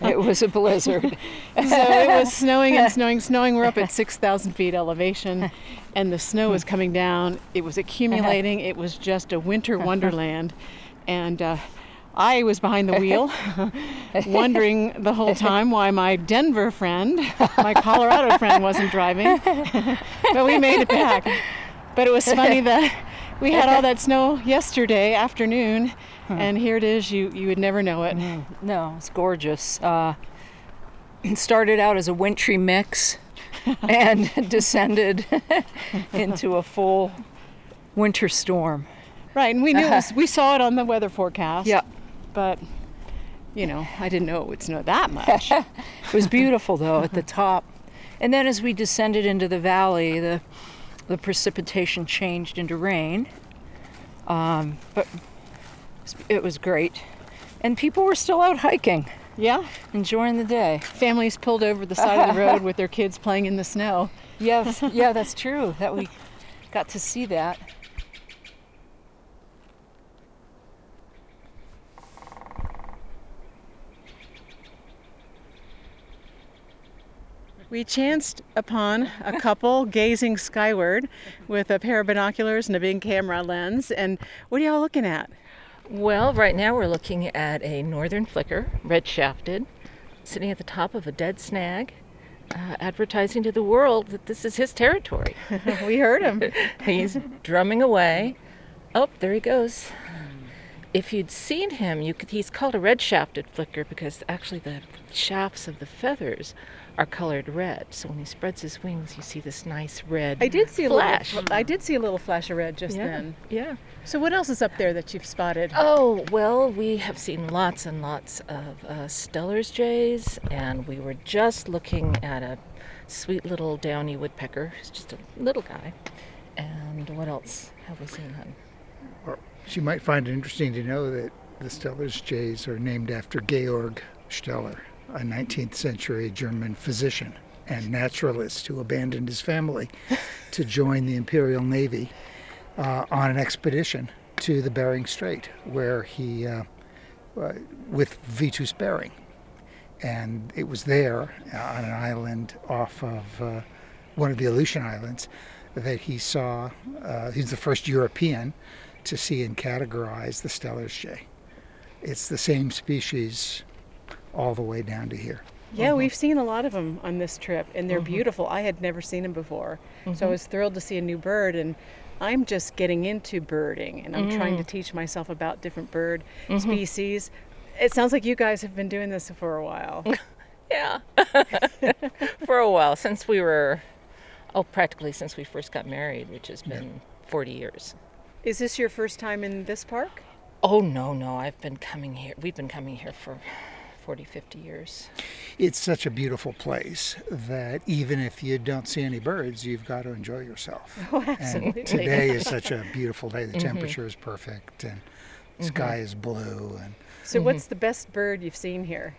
It was a blizzard. so it was snowing and snowing, snowing. We're up at 6,000 feet elevation, and the snow was coming down. It was accumulating. It was just a winter wonderland. And uh, I was behind the wheel, wondering the whole time why my Denver friend, my Colorado friend, wasn't driving. but we made it back. But it was funny that we had all that snow yesterday afternoon, and here it is. You you would never know it. No, it's gorgeous. Uh, it started out as a wintry mix and descended into a full winter storm. Right, and we knew it was, we saw it on the weather forecast. Yeah. But you know, I didn't know it would snow that much. It was beautiful though at the top. And then as we descended into the valley, the the precipitation changed into rain. Um, but it was great. And people were still out hiking, yeah, enjoying the day. families pulled over the side of the road with their kids playing in the snow. Yes, yeah, that's true. That we got to see that. We chanced upon a couple gazing skyward with a pair of binoculars and a big camera lens. And what are y'all looking at? Well, right now we're looking at a northern flicker, red shafted, sitting at the top of a dead snag, uh, advertising to the world that this is his territory. we heard him. He's drumming away. Oh, there he goes. If you'd seen him, you could, he's called a red shafted flicker because actually the shafts of the feathers are colored red. So when he spreads his wings, you see this nice red I did see a flash. little. I did see a little flash of red just yeah, then. yeah. So what else is up there that you've spotted? Oh, well, we have seen lots and lots of uh, Steller's jays, and we were just looking at a sweet little downy woodpecker. He's just a little guy. And what else have we seen, hon? She might find it interesting to know that the Steller's jays are named after Georg Steller, a 19th century German physician and naturalist who abandoned his family to join the Imperial Navy uh, on an expedition to the Bering Strait, where he, uh, uh, with Vitus Bering. And it was there on an island off of uh, one of the Aleutian Islands that he saw, uh, he's the first European to see and categorize the Steller's jay. It's the same species all the way down to here. Yeah, we've seen a lot of them on this trip, and they're Mhm. beautiful. I had never seen them before, so I Mhm. was thrilled to see a new bird. And I'm just getting into birding, and I'm trying to Mm. teach myself about different bird species. It sounds like you guys have been doing this for a while. Yeah. For a while, since we were, oh, practically since we first got married, which has been 40 years. Is this your first time in this park? Oh, no, no. I've been coming here. We've been coming here for 40, 50 years. It's such a beautiful place that even if you don't see any birds, you've got to enjoy yourself. Oh, And absolutely. today is such a beautiful day. The Mhm. temperature is perfect and the sky is blue and So, what's the best bird you've seen here?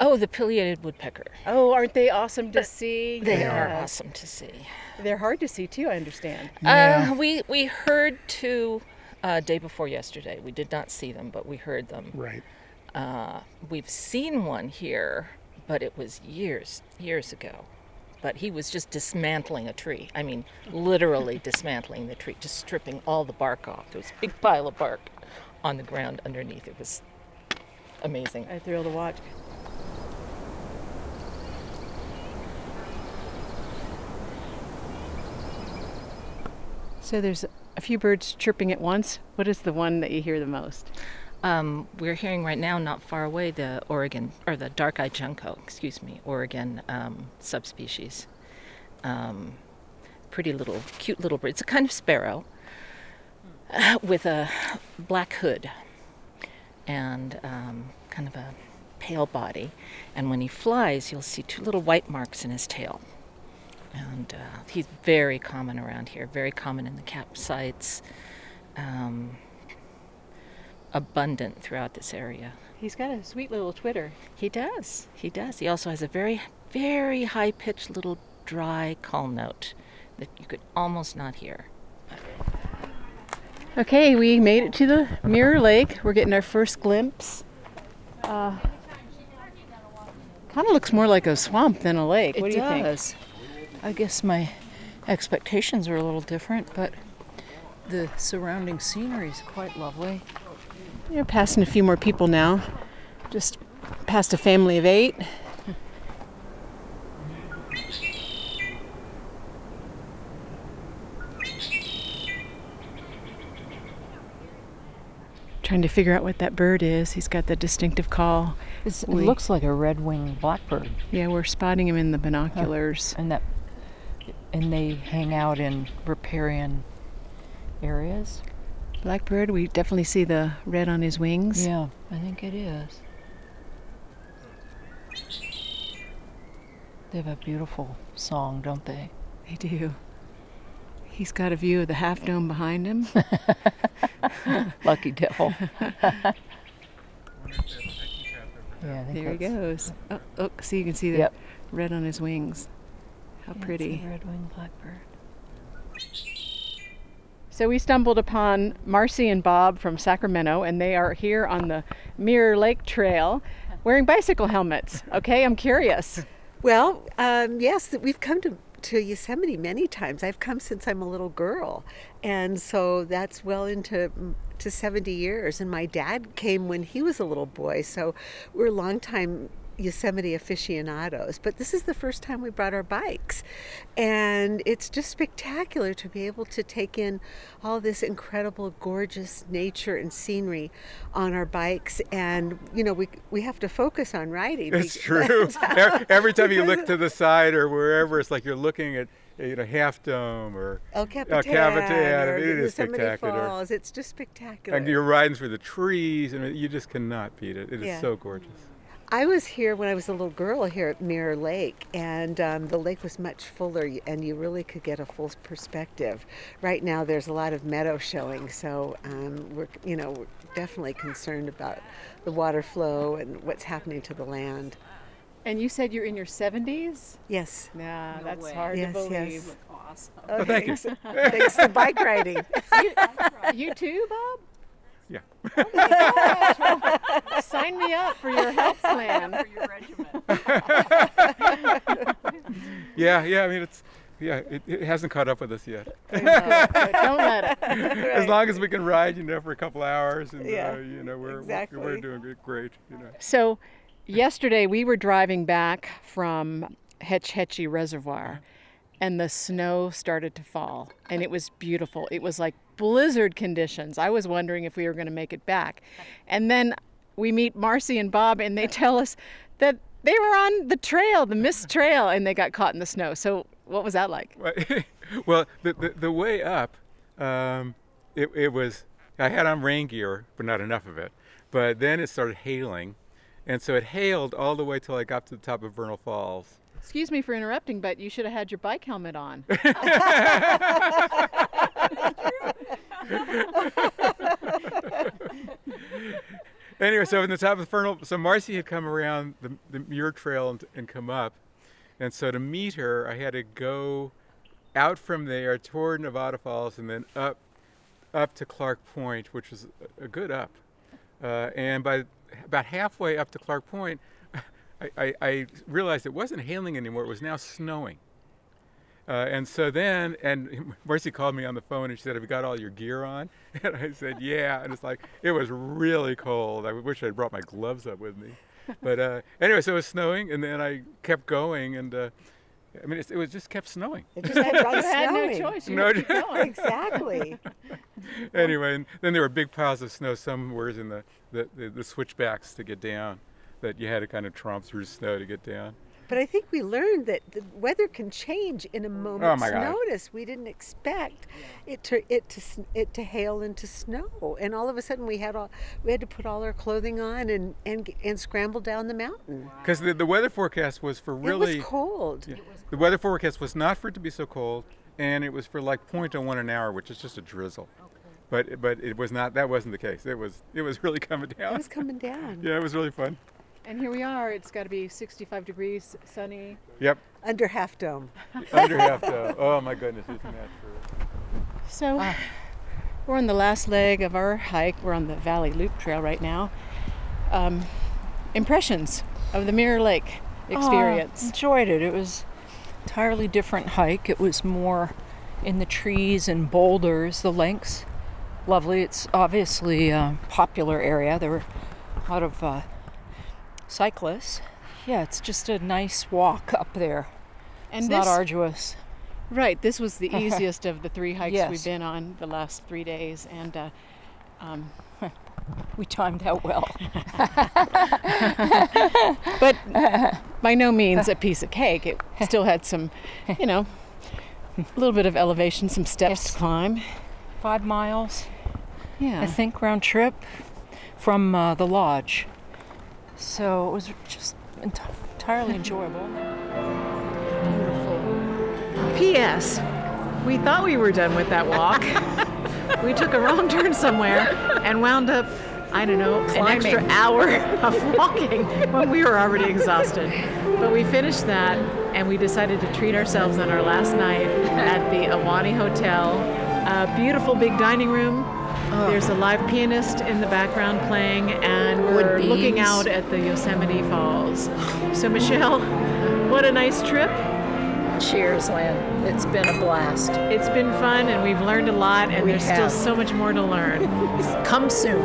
Oh, the pileated woodpecker. Oh, aren't they awesome to see? They are awesome to see. They're hard to see too. I understand. Uh, we we heard two uh, day before yesterday. We did not see them, but we heard them. Right. Uh, we've seen one here, but it was years years ago. But he was just dismantling a tree. I mean, literally dismantling the tree, just stripping all the bark off. There was a big pile of bark on the ground underneath. It was amazing. A thrill to watch. So there's a few birds chirping at once. What is the one that you hear the most? Um, we're hearing right now, not far away, the Oregon or the dark-eyed junco, excuse me, Oregon um, subspecies. Um, pretty little, cute little bird. It's a kind of sparrow uh, with a black hood and um, kind of a pale body. And when he flies, you'll see two little white marks in his tail. And uh, he's very common around here, very common in the campsites. Um, abundant throughout this area. He's got a sweet little twitter. He does. He does. He also has a very, very high pitched little dry call note that you could almost not hear. Okay, we made it to the Mirror Lake. We're getting our first glimpse. Uh, kind of looks more like a swamp than a lake. It what do you think? Does. I guess my expectations are a little different, but the surrounding scenery is quite lovely. You're passing a few more people now. Just past a family of eight. Trying to figure out what that bird is. He's got the distinctive call. It's, it We- looks like a red-winged blackbird. Yeah, we're spotting him in the binoculars. And that, and they hang out in riparian areas. Blackbird, we definitely see the red on his wings. Yeah, I think it is. They have a beautiful song, don't they? They do. He's got a view of the half dome behind him. Lucky devil. Yeah, there he goes. Oh, oh, see, you can see the Yep. red on his wings. How Yeah, it's a pretty. red-winged blackbird. So we stumbled upon Marcy and Bob from Sacramento, and they are here on the Mirror Lake Trail wearing bicycle helmets. Okay, I'm curious. Well, um, yes, we've come to to Yosemite many times. I've come since I'm a little girl, and so that's well into to 70 years. And my dad came when he was a little boy, so we're longtime Yosemite aficionados. But this is the first time we brought our bikes, and it's just spectacular to be able to take in all this incredible, gorgeous nature and scenery on our bikes. And you know, we we have to focus on riding. It's true. every, time you look to the side or wherever, it's like you're looking at you know Half Dome or El Capitan, uh, Capitan. or It is Yosemite spectacular. Falls. It's just spectacular. And you're riding through the trees, and you just cannot beat it. It is Yeah. so gorgeous. I was here when I was a little girl here at Mirror Lake, and um, the lake was much fuller, and you really could get a full perspective. Right now, there's a lot of meadow showing, so um, we're you know we're definitely concerned about the water flow and what's happening to the land. And you said you're in your 70s? Yes. Yeah, No that's way. hard Yes, to yes. believe. awesome. Oh, thank you. thanks, thanks to bike riding. you, you too, Bob? Yeah. Sign me up for your health plan. For your regiment. Yeah, yeah. I mean, it's yeah. It, it hasn't caught up with us yet. Don't let it. As long as we can ride, you know, for a couple hours, and Yeah, uh, you know, we're exactly. we're, we're doing great. You know. So, yesterday we were driving back from Hetch Hetchy Reservoir, and the snow started to fall, and it was beautiful. It was like blizzard conditions. I was wondering if we were going to make it back, and then we meet Marcy and Bob, and they tell us that they were on the trail, the mist trail, and they got caught in the snow. So, what was that like? Well, well, the, the the way up, um, it it was. I had on rain gear, but not enough of it. But then it started hailing, and so it hailed all the way till I got to the top of Vernal Falls. Excuse me for interrupting, but you should have had your bike helmet on. anyway, so in the top of the Vernal, so Marcy had come around the, the Muir Trail and, and come up, and so to meet her, I had to go out from there toward Nevada Falls and then up, up to Clark Point, which was a, a good up. Uh, and by about halfway up to Clark Point, I, I, I realized it wasn't hailing anymore; it was now snowing. Uh, and so then, and Marcy called me on the phone and she said, "Have you got all your gear on?" And I said, "Yeah." And it's like it was really cold. I wish I'd brought my gloves up with me. But uh, anyway, so it was snowing, and then I kept going, and uh, I mean, it's, it was just kept snowing. It just kept on had no snowing. choice. You No had to keep choice. going. Exactly. anyway, and then there were big piles of snow somewhere in the, the, the, the switchbacks to get down that you had to kind of tromp through snow to get down. But I think we learned that the weather can change in a oh moment's Oh, God. notice. We didn't expect it to it to it to hail into snow, and all of a sudden we had all we had to put all our clothing on and and and scramble down the mountain. Because the, the weather forecast was for really. it was cold. Yeah. The weather forecast was not for it to be so cold, and it was for like 0.01 an hour, which is just a drizzle. But but it was not. That wasn't the case. It was it was really coming down. It was coming down. yeah, it was really fun. And here we are. It's got to be 65 degrees, sunny. Yep. Under half dome. Under half dome. Oh my goodness, isn't that true? So, we're on the last leg of our hike. We're on the Valley Loop Trail right now. Um, impressions of the Mirror Lake experience. Oh, enjoyed it. It was entirely different hike. It was more in the trees and boulders. The links, lovely. It's obviously a popular area. There were a lot of uh, cyclists. Yeah, it's just a nice walk up there. And it's not arduous. Right, this was the easiest of the three hikes Yes. we've been on the last three days, and uh, um, we timed out well. but by no means a piece of cake. It still had some, you know, a little bit of elevation, some steps to climb. Five miles. Yeah. I think round trip from uh, the lodge. So it was just ent- entirely enjoyable. Beautiful. P.S. We thought we were done with that walk. we took a wrong turn somewhere and wound up, I don't know, an extra hour of walking when we were already exhausted. But we finished that and we decided to treat ourselves on our last night at the Ahwahnee Hotel. A beautiful big dining room. Oh. There's a live pianist in the background playing, and Wood we're looking out at the Yosemite Falls. So, Michelle, what a nice trip. Cheers, Lynn. It's been a blast. It's been fun and we've learned a lot and We there's still so much more to learn. Come soon.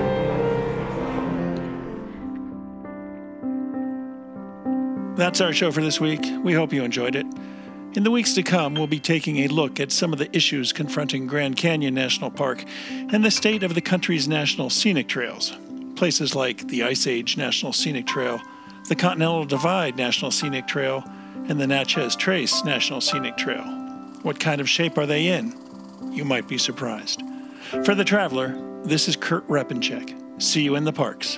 That's our show for this week. We hope you enjoyed it. In the weeks to come, we'll be taking a look at some of the issues confronting Grand Canyon National Park and the state of the country's national scenic trails. Places like the Ice Age National Scenic Trail, the Continental Divide National Scenic Trail, and the Natchez Trace National Scenic Trail. What kind of shape are they in? You might be surprised. For the traveler, this is Kurt Repanshek. See you in the parks.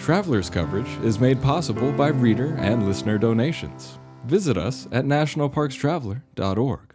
Traveler's coverage is made possible by reader and listener donations. Visit us at nationalparkstraveler.org.